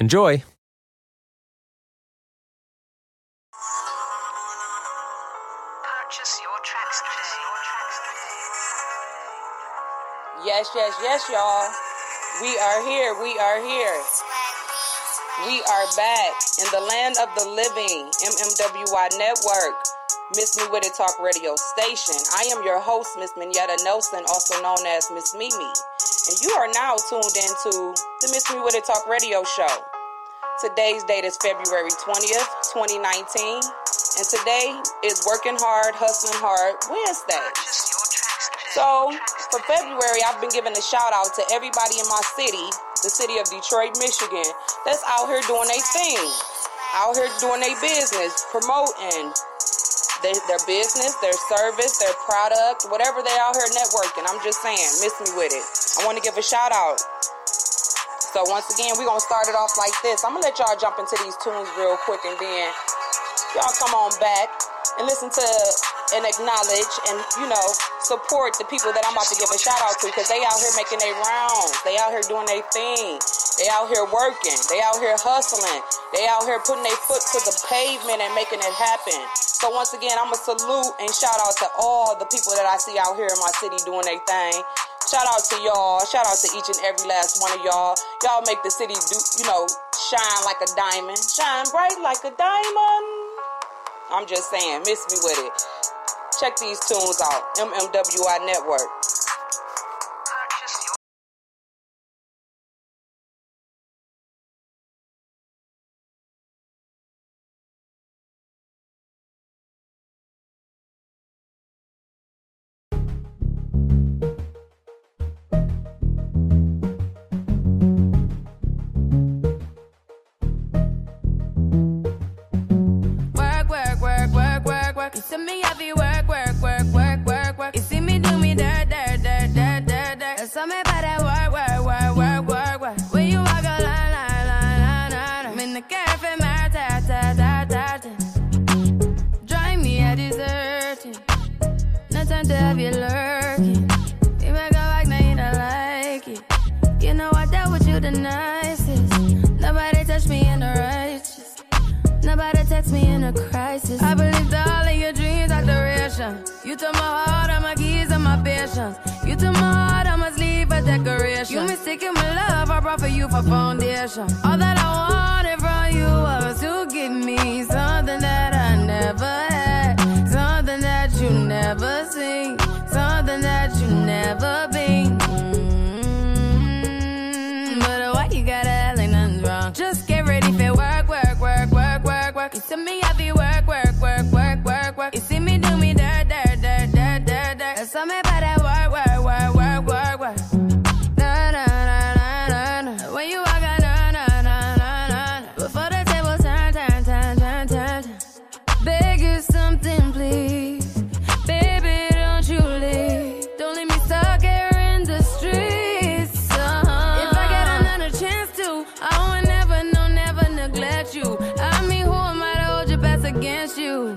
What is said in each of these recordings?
Enjoy! Purchase your tracks today. Yes, yes, yes, y'all. We are here. We are here. We are back in the land of the living, MMWY Network, Miss Me With It Talk Radio Station. I am your host, Miss Minetta Nelson, also known as Miss Mimi. And you are now tuned into the Miss Me With It Talk Radio Show. Today's date is February 20th, 2019. And today is Working Hard, Hustling Hard Wednesday. So, for February, I've been giving a shout out to everybody in my city, the city of Detroit, Michigan, that's out here doing their thing, out here doing their business, promoting their, their business, their service, their product, whatever they out here networking. I'm just saying, miss me with it. I want to give a shout out. So once again, we're gonna start it off like this. I'm gonna let y'all jump into these tunes real quick and then y'all come on back and listen to and acknowledge and you know support the people that I'm about to give a shout out to because they out here making their rounds. They out here doing their thing. They out here working. They out here hustling. They out here putting their foot to the pavement and making it happen. So once again, I'm gonna salute and shout out to all the people that I see out here in my city doing their thing. Shout out to y'all. Shout out to each and every last one of y'all. Y'all make the city do, you know, shine like a diamond. Shine bright like a diamond. I'm just saying, miss me with it. Check these tunes out. MMWI Network. Have you lurking. You make a like, now you don't like it. You know I dealt with you the nicest. Nobody touched me in the righteous. Nobody text me in a crisis. I believed all of your dreams are duration. You took my heart, all my keys, and my patience. You took my heart, I must leave a decoration. You mistaken my love, I brought for you for foundation. All that I wanted from you was to give me something that never been. Mm, But why you gotta act like nothing's wrong? Just get ready for work, work, work, work, work, work. You see me against you?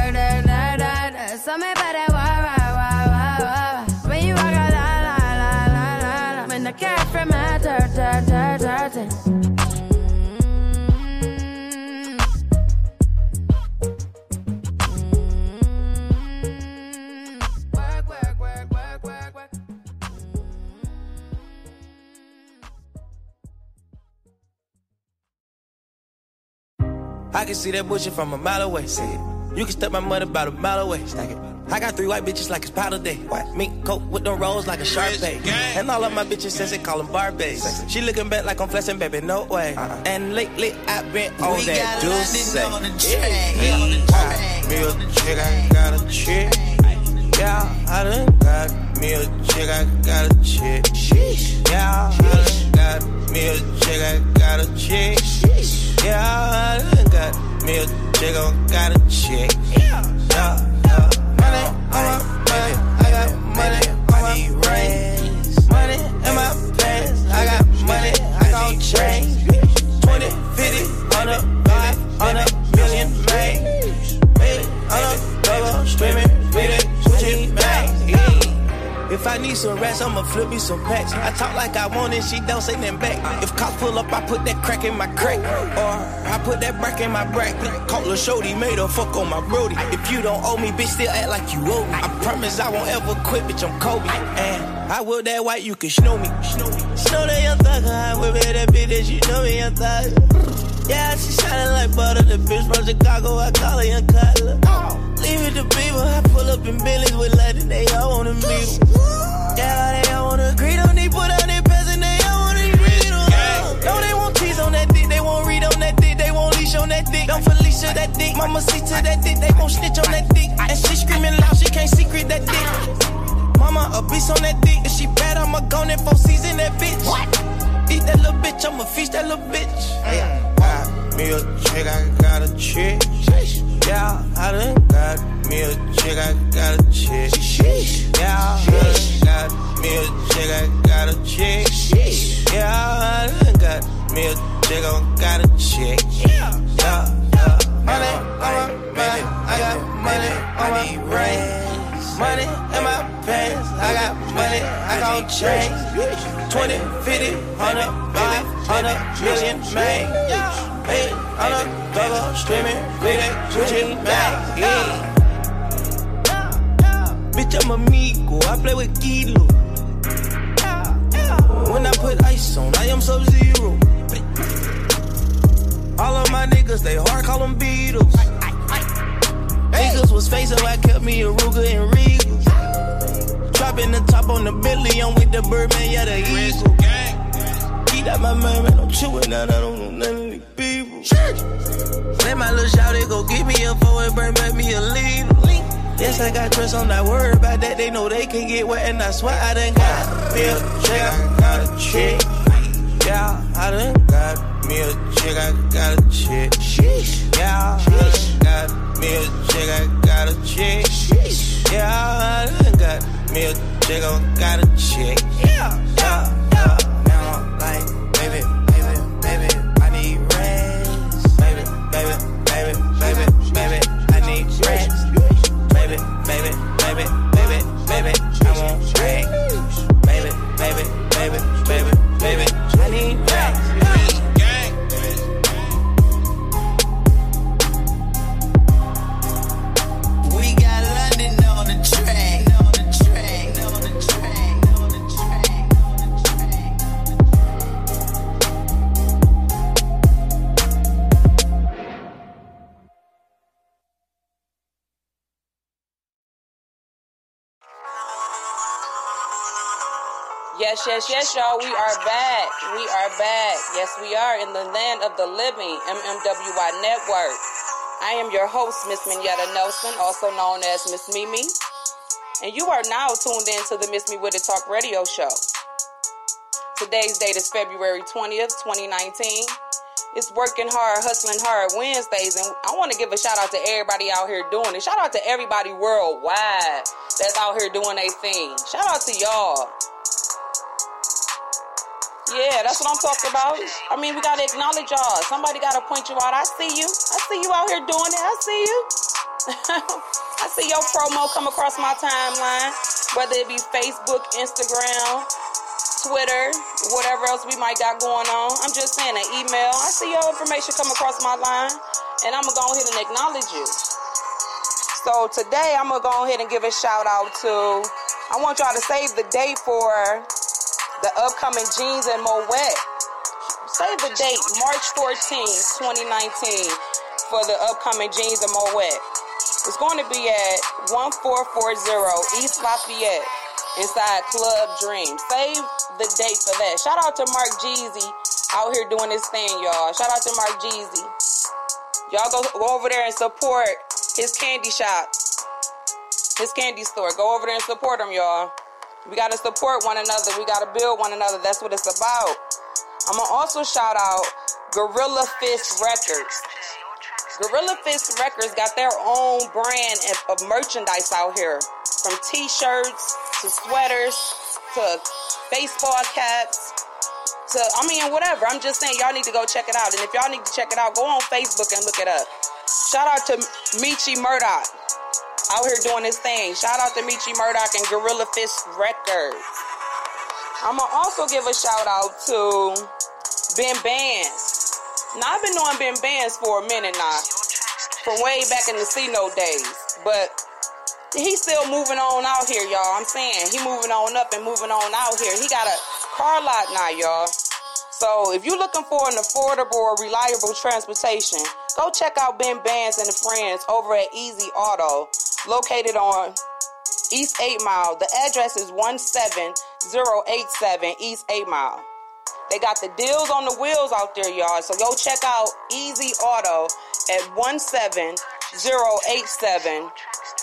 da da. So me better work, work, work, work, work. When you walk out, la la la la la la. When the cat from my dirt, dirt, dirt, dirt, dirt. Work, work, work, work, work, work. I can see that bullshit from a mile away. Say it. You can step my mother about a mile away. Stack it. I got three white bitches like it's powder day. What? Mink coat with them rolls like a Shar-Pei. And all of my bitches says they call them Barbies. She looking back like I'm flexing, baby, no way. And lately I've been on We that juice. London on the Yeah. Yeah. Me a chick, I got a chick. Yeah, I done got me a chick, I got a chick. Yeah, I done got me a chick, I got a chick. Yeah, I done got me a chick, I got a chick. Yeah, yeah. Some rats, I'ma flip me some packs. I talk like I want it, she don't say nothing back. If cops pull up, I put that crack in my crack. Or I put that brack in my brack. Call a shorty, made her fuck on my brody. If you don't owe me, bitch, still act like you owe me. I promise I won't ever quit, bitch, I'm Kobe. And I will that white, you can snow me. Snow that young thugger, I whip it, that bitch, you know me, young thugger. Yeah, she shining like butter. The bitch from Chicago, I call her young Cutler. Leave it to people. I pull up in Billy's with Latin. They all wanna meet. Yeah, they all wanna agree. Don't need put out their pants and they all wanna read them. No, they want cheese on that dick. They won't read on that dick. They won't leash on that dick. Don't Felicia that dick. Mama see to that dick. They won't snitch on that dick. And she screaming loud. She can't secret that dick. Mama a beast on that dick. If she bad, I'ma go in for season that bitch. What? Eat that little bitch. I'ma feast that little bitch. Got me a chick. I got a chick. Yeah, I done got me a chick. I got a chick. Yeah, I done got me a chick. I got a chick. Yeah, I done got me a chick. I got a chick. Yeah, yeah. Money on my baby, I got money on my brain. Money in my pants, I got money, I gon' change. 20, 50, 100, 500 million, man. Hey, on a double, streaming, really, switching back. Yeah. Bitch, I'm a amigo, I play with Kilo. When I put ice on, I am sub zero. All of my niggas, they hard, call them Beatles. Niggas was facing, I kept me a Ruger and Regals. Dropping the top on the Billy, I'm with the Birdman, yeah, the Eagle. Eat out my man, man, I'm chewing out, I don't know none of these people. Let my little shouty go get me a four and bring back me a lead. Yes, I got trust, I'm not worried about that. They know they can get wet, and I swear I done got me a check, I got a chick. Yeah, I done got me a chick, I got a chick. Sheesh Yeah, I done got me a chick, I got a chick. Yeah, I done got me a chick, I got a chick. Yeah, yeah, yeah. Now I'm like, Yes, yes, y'all. We are back. We are back. Yes, we are in the land of the living, MMWI Network. I am your host, Miss Mignetta Nelson, also known as Miss Mimi. And you are now tuned in to the Miss Me With It Talk radio show. Today's date is February 20th, 2019. It's working hard, hustling hard Wednesdays, and I want to give a shout out to everybody out here doing it. Shout out to everybody worldwide that's out here doing their thing. Shout out to y'all. Yeah, that's what I'm talking about. I mean, we gotta acknowledge y'all. Somebody gotta point you out. I see you. I see you out here doing it. I see you. I see your promo come across my timeline, whether it be Facebook, Instagram, Twitter, whatever else we might got going on. I'm just saying an email. I see your information come across my line, and I'm gonna go ahead and acknowledge you. So today I'm gonna go ahead and give a shout out to. I want y'all to save the date for the upcoming Jeans and Moet. Save the date, March 14th, 2019, for the upcoming Jeans and Moet. It's going to be at 1440 East Lafayette inside Club Dream. Save the date for that. Shout out to Mark Jeezy out here doing this thing, y'all. Shout out to Mark Jeezy. Y'all go, go over there and support his candy shop, his candy store. Go over there and support him, y'all. We gotta support one another. We gotta build one another. That's what it's about. I'm gonna also shout out Gorilla Fist Records. Gorilla Fist Records got their own brand of merchandise out here, from T-shirts to sweaters to baseball caps to I mean whatever. I'm just saying y'all need to go check it out. And if y'all need to check it out, go on Facebook and look it up. Shout out to Michi Murdoch out here doing this thing. Shout out to Michi Murdoch and Gorilla Fist Records. I'm gonna also give a shout out to Ben Bands. Now I've been knowing Ben Bands for a minute now, from way back in the C Note days, but he's still moving on out here, y'all. I'm saying he moving on up and moving on out here. He got a car lot now, y'all. So if you're looking for an affordable or reliable transportation, go check out Ben Bands and the friends over at Easy Auto, located on East 8 Mile. The address is 17087 East 8 Mile. They got the deals on the wheels out there, y'all. So go check out Easy Auto at 17087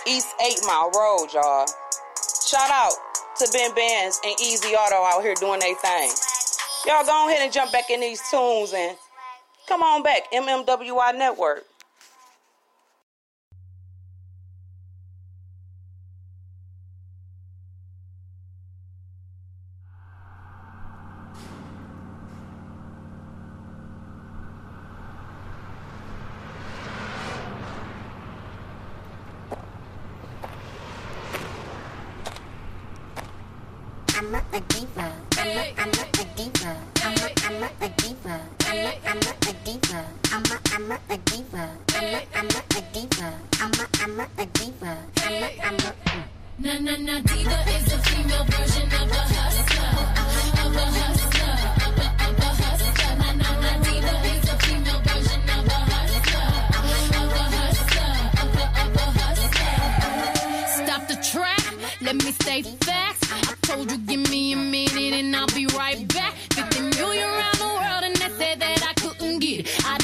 East 8 Mile Road, y'all. Shout out to Ben Benz and Easy Auto out here doing their thing. Y'all go ahead and jump back in these tunes and come on back, MMWI Network. I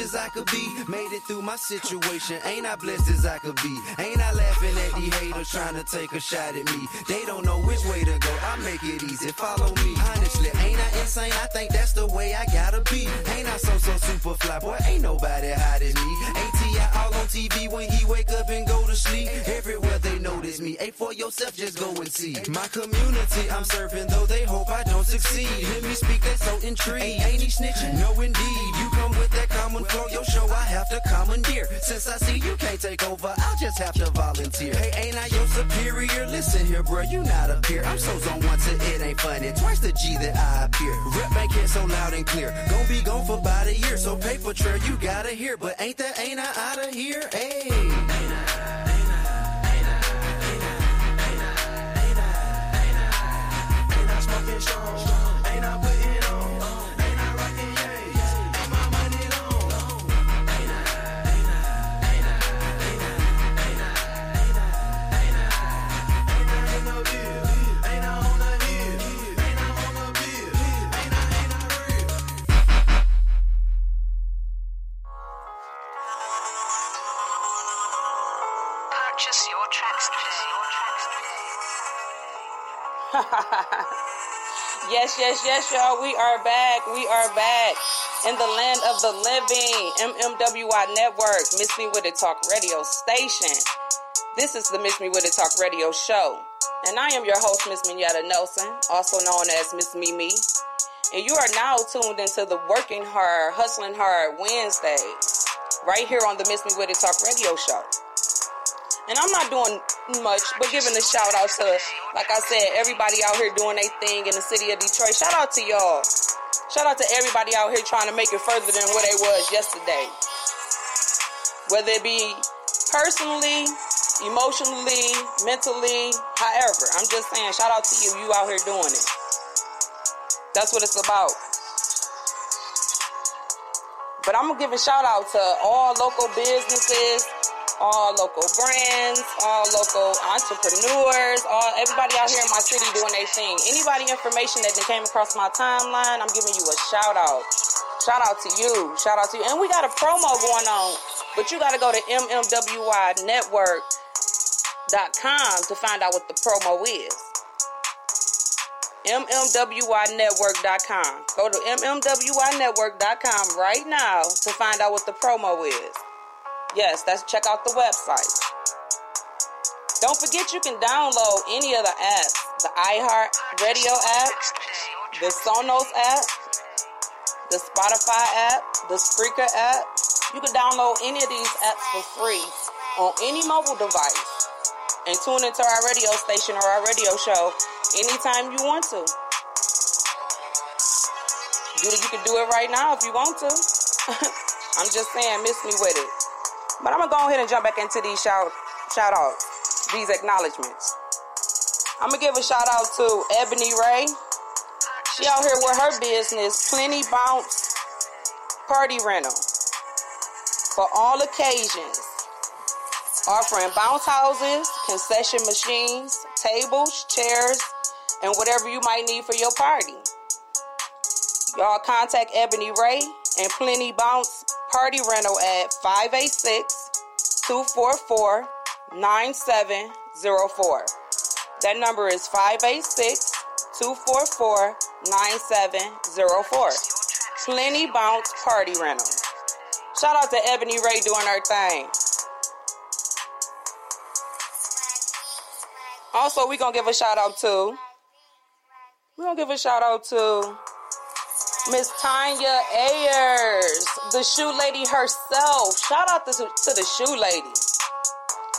as I could be. Made it through my situation. Ain't I blessed as I could be? Ain't I laughing at the haters trying to take a shot at me? They don't know which way to go. I make it easy. Follow me. Honestly, ain't I insane? I think that's the way I gotta be. Ain't I so so super fly? Boy, ain't nobody hot as me. ATI all on TV when he wake up and go to sleep. Everywhere they notice me. A for yourself, just go and see. My community I'm serving, though they hope I don't succeed. Hear me speak, they so intrigued. Ain't, ain't he snitching? No, indeed. You come with that common flow, your show I have to commandeer. Since I see you can't take over, I'll just have to volunteer. Hey, ain't I your superior? Listen here, bro, you not a peer. I'm so zone once to it ain't funny. Twice the G that I appear. Rep make it so loud and clear. Gonna be gone for about a year, so paper trail you gotta hear. But ain't that ain't I out of here? Hey. strong. Yes, yes, yes, y'all. We are back. We are back in the land of the living. MMWI Network, Miss Me With It Talk radio station. This is the Miss Me With It Talk radio show. And I am your host, Miss Minetta Nelson, also known as Miss Mimi. And you are now tuned into the Working Hard, Hustling Hard Wednesdays, right here on the Miss Me With It Talk radio show. And I'm not doing much, but giving a shout out to, like I said, everybody out here doing their thing in the city of Detroit. Shout out to y'all. Shout out to everybody out here trying to make it further than where they was yesterday. Whether it be personally, emotionally, mentally, however. I'm just saying, shout out to you. You out here doing it. That's what it's about. But I'm gonna give a shout out to all local businesses, all local brands, all local entrepreneurs, all everybody out here in my city doing their thing. Anybody information that came across my timeline, I'm giving you a shout out. Shout out to you. Shout out to you. And we got a promo going on, but you got to go to mmwynetwork.com to find out what the promo is. MMWYnetwork.com. Go to MMWYnetwork.com right now to find out what the promo is. Yes, that's check out the website. Don't forget you can download any of the apps the iHeart Radio app, the Sonos app, the Spotify app, the Spreaker app. You can download any of these apps for free on any mobile device and tune into our radio station or our radio show anytime you want to. You, you can do it right now if you want to. I'm just saying, miss me with it. But I'm gonna go ahead and jump back into these shout shout outs, these acknowledgments. I'm gonna give a shout out to Ebony Ray. She out here with her business, Plenty Bounce Party Rental for all occasions. Offering bounce houses, concession machines, tables, chairs, and whatever you might need for your party. Y'all contact Ebony Ray and Plenty Bounce Party Rental at 586 244 9704. That number is 586 244 9704. Plenty Bounce Party Rental. Shout out to Ebony Ray doing her thing. Also, we're going to give a shout out to, we're going to give a shout out to Miss Tanya Ayers, the shoe lady herself. Shout out to, to the shoe lady.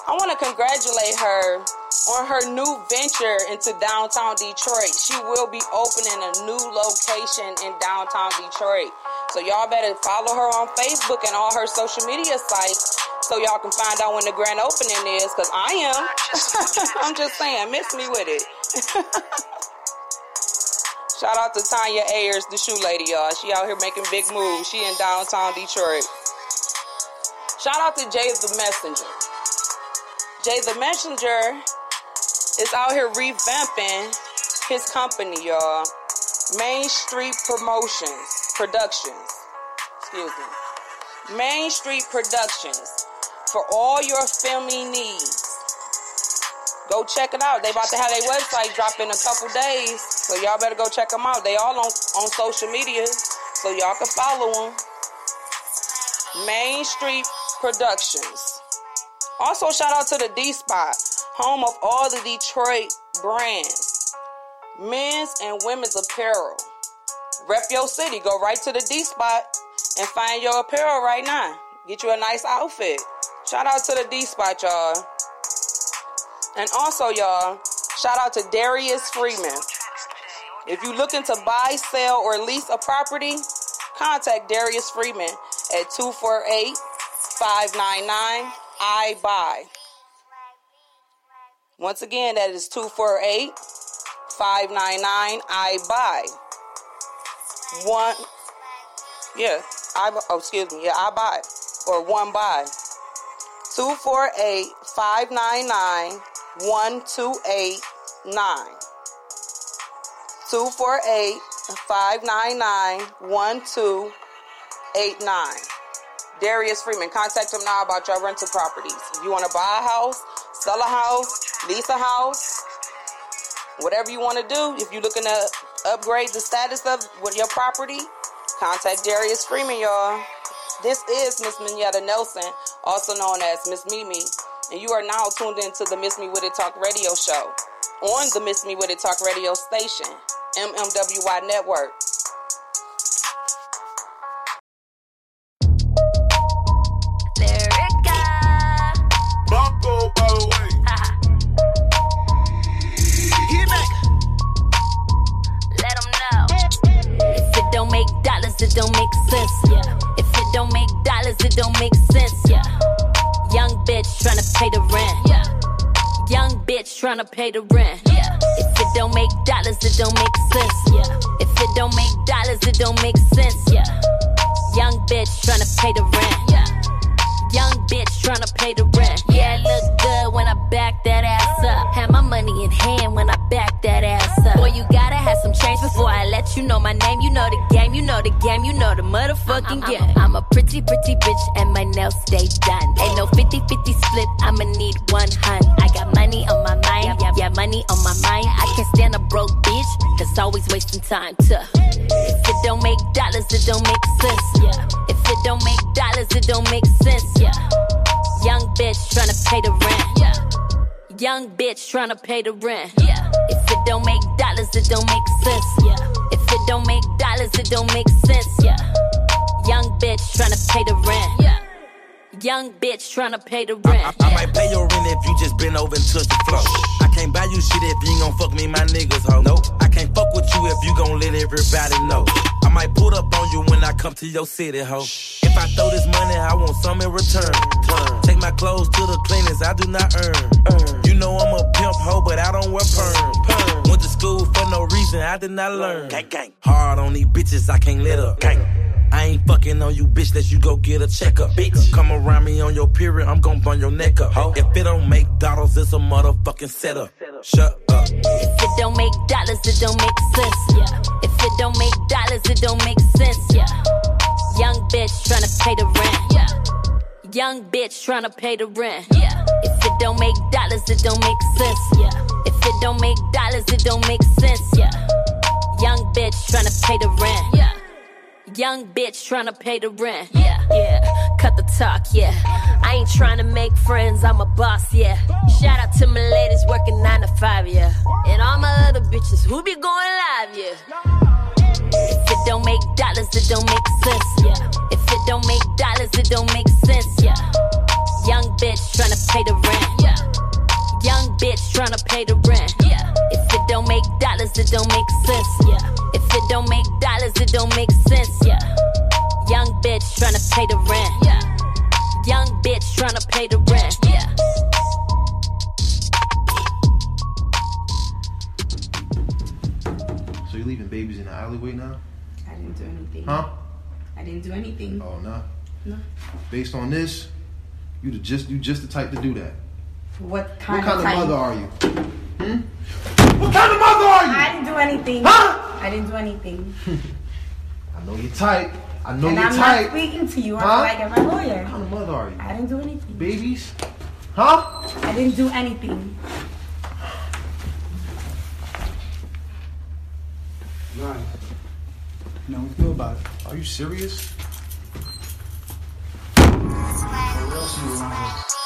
I want to congratulate her on her new venture into downtown Detroit. She will be opening a new location in downtown Detroit. So y'all better follow her on Facebook and all her social media sites so y'all can find out when the grand opening is because I am. I'm just saying, miss me with it. Shout out to Tanya Ayers, the shoe lady, y'all. She out here making big moves. She in downtown Detroit. Shout out to Jay the Messenger. Jay the Messenger is out here revamping his company, y'all. Main Street Promotions, Productions. Excuse me. Main Street Productions for all your filming needs. Go check it out. They about to have their website drop in a couple days, so y'all better go check them out. They all on on social media, so y'all can follow them. Main Street Productions. Also, shout out to the D Spot, home of all the Detroit brands, men's and women's apparel. Rep your city. Go right to the D Spot and find your apparel right now. Get you a nice outfit. Shout out to the D Spot, y'all. And also, y'all, shout out to Darius Freeman. If you're looking to buy, sell, or lease a property, contact Darius Freeman at 248 599 I Buy. Once again, that is 248 599 I Buy. One, yeah, I, oh, excuse me, yeah, I Buy, or one buy. 248 599 1289. 248 599 1289. Darius Freeman. Contact him now about your rental properties. If you want to buy a house, sell a house, lease a house, whatever you want to do, if you're looking to upgrade the status of with your property, contact Darius Freeman, y'all. This is Miss Mignetta Nelson, also known as Miss Mimi, and you are now tuned into the Miss Me With It Talk radio show on the Miss Me With It Talk radio station, MMWY Network. Bronco, by the way. Hit back. Let 'em know. If it don't make dollars, it don't make sense. Yeah. If it don't make dollars, it don't make sense. Yeah. Young bitch tryna pay the rent. Yeah. Young bitch tryna pay the rent. Yeah. If it don't make dollars, it don't make sense. Yeah. If it don't make dollars, it don't make sense. Yeah. Young bitch tryna pay the rent. Yeah. Young bitch tryna pay the rent. Yeah, it look good when I back that ass up. Uh. Have my money in hand when I back that ass up. Boy, you gotta have some change before I let you know my name. You know the game, you know the game, you know the motherfucking uh, uh, game. Wasting if it don't make dollars, it don't make sense. Yeah. If it don't make dollars, it don't make sense. Yeah. Young bitch tryna pay the rent. Yeah. Young bitch tryna pay the rent. Yeah. If it don't make dollars, it don't make sense. Yeah. If it don't make dollars, it don't make sense. Yeah. Young bitch tryna pay the rent. Yeah. Young bitch tryna pay the rent. I, I might pay your rent if you just bend over and touch the floor. I can't buy you shit if you ain't gon' fuck me, my niggas, ho. Nope. I can't fuck with you if you gon' let everybody know. I might put up on you when I come to your city, ho. If I throw this money, I want some in return. Take my clothes to the cleaners, I do not earn. You know I'm a pimp hoe, but I don't wear perm. Went to school for no reason, I did not learn. Gang, gang. Hard on these bitches, I can't let up. I ain't fucking on you, bitch, that you go get a checkup. Bitch, come around me on your period, I'm gon' burn your neck up. If it don't make dollars, it's a motherfucking setup. Shut up. If it don't make dollars, it don't make sense. Yeah. If it don't make dollars, it don't make sense. Yeah. Young bitch tryna pay the rent. Yeah. Young bitch tryna pay the rent. Yeah. If it don't make dollars, it don't make sense. Yeah. If it don't make dollars, it don't make sense. Yeah. Young bitch tryna pay the rent. Yeah. Young bitch tryna pay the rent. Yeah, yeah. Cut the talk, yeah. I ain't tryna make friends, I'm a boss, yeah. Shout out to my ladies working nine to five, yeah. And all my other bitches who be going live, yeah. If it don't make dollars, it don't make sense, yeah. If it don't make dollars, it don't make sense, yeah. Young bitch tryna pay the rent, yeah. Young bitch tryna pay the rent, yeah. If it don't make dollars, it don't make sense, yeah. If it don't make dollars, it don't make sense, yeah. Young bitch tryna pay the rent, yeah. Young bitch tryna pay the rent, yeah. So you're leaving babies in the alleyway now? I didn't do anything. Huh? I didn't do anything. Oh no. No. Based on this, you the just you just the type to do that. What kind, what kind of, type? mother are you? Hmm? What kind of mother are you? I didn't do anything. Huh? I didn't do anything. I know you're tight. I know you're tight. and your I'm not speaking to you Huh? until I get my lawyer. What kind of mother are you? I didn't do anything. Babies? Huh? I didn't do anything. Nice. No, we feel about it. Are you serious? What else you around here?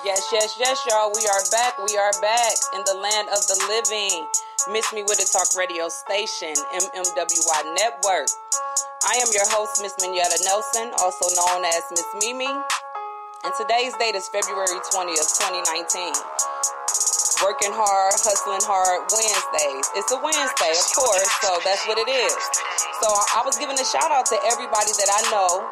Yes, yes, yes, y'all. We are back. We are back in the land of the living. Miss Me With It Talk radio station, MMWY Network. I am your host, Miss Mignetta Nelson, also known as Miss Mimi. And today's date is February 20th, 2019. Working hard, hustling hard Wednesdays. It's a Wednesday, of course, so that's what it is. So I was giving a shout out to everybody that I know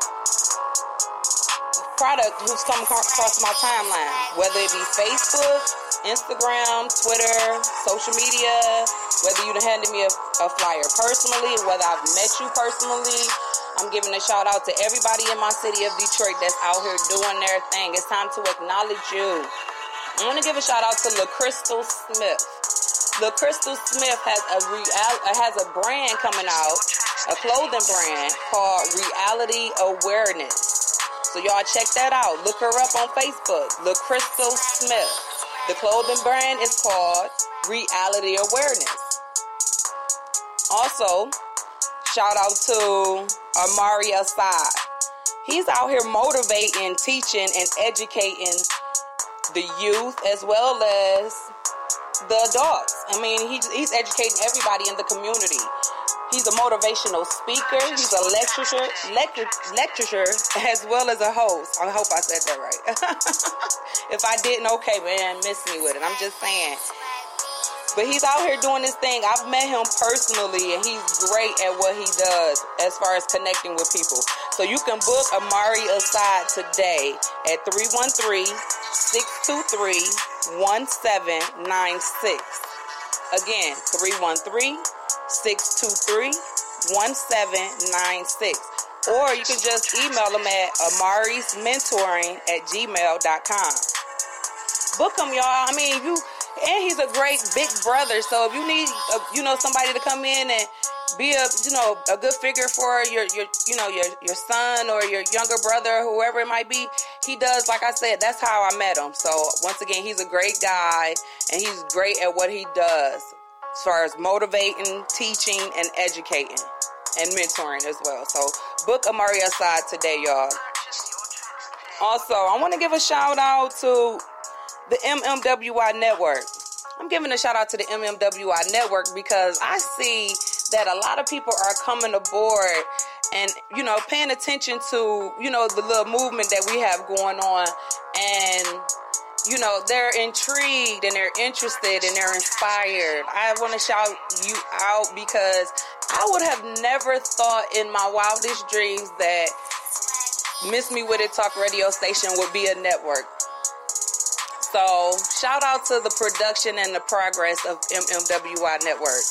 product who's come across my timeline, whether it be Facebook, Instagram, Twitter, social media, whether you handed me a, a flyer personally, whether I've met you personally. I'm giving a shout out to everybody in my city of Detroit that's out here doing their thing. It's time to acknowledge you. I want to give a shout out to LaCrystal Smith. LaCrystal Smith has a real uh, has a brand coming out, a clothing brand called Reality Awareness. So y'all check that out. Look her up on Facebook. LaCrystal Smith. The clothing brand is called Reality Awareness. Also, shout out to Amari Assad. He's out here motivating, teaching, and educating the youth as well as the adults. I mean, he's, he's educating everybody in the community. He's a motivational speaker. He's a lecturer, lecture, lecturer as well as a host. I hope I said that right. if I didn't, okay, man, miss me with it. I'm just saying. But he's out here doing this thing. I've met him personally, and he's great at what he does as far as connecting with people. So you can book Amari Assad today at 313 623 1796. Again, 313 623 1796. Or you can just email him at amarismentoring at gmail.com. Book him, y'all. I mean, you and he's a great big brother. So if you need, uh, you know, somebody to come in and be a, you know, a good figure for your, your, you know, your your son or your younger brother, whoever it might be, he does. Like I said, that's how I met him. So once again, he's a great guy and he's great at what he does as far as motivating, teaching, and educating and mentoring as well. So book Amari Assad today, y'all. Also, I want to give a shout out to the MMWI network. I'm giving a shout out to the MMWI network because I see that a lot of people are coming aboard and you know paying attention to you know the little movement that we have going on you know they're intrigued and they're interested and they're inspired. I want to shout you out because I would have never thought in my wildest dreams that Miss Me With It Talk radio station would be a network. So, shout out to the production and the progress of MMWI Network.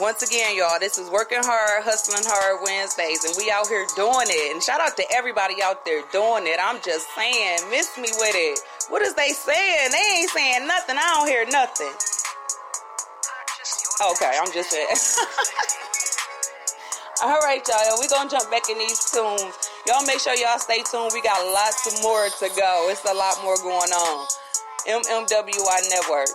Once again, y'all, this is Working Hard, Hustling Hard Wednesdays, and we out here doing it. And shout out to everybody out there doing it. I'm just saying, miss me with it. What is they saying? They ain't saying nothing. I don't hear nothing. Okay, I'm just saying. All right, y'all. we going to jump back in these tunes. Y'all make sure y'all stay tuned. We got lots more to go. It's a lot more going on. MMWI Network.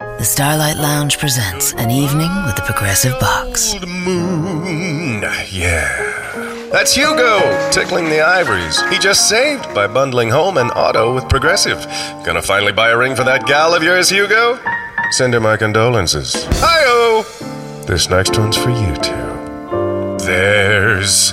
The Starlight Lounge presents an evening with the Progressive Box. Moon, yeah. That's Hugo tickling the ivories. He just saved by bundling home and auto with Progressive. Gonna finally buy a ring for that gal of yours, Hugo? Send her my condolences. Hi-oh! This next one's for you two. There's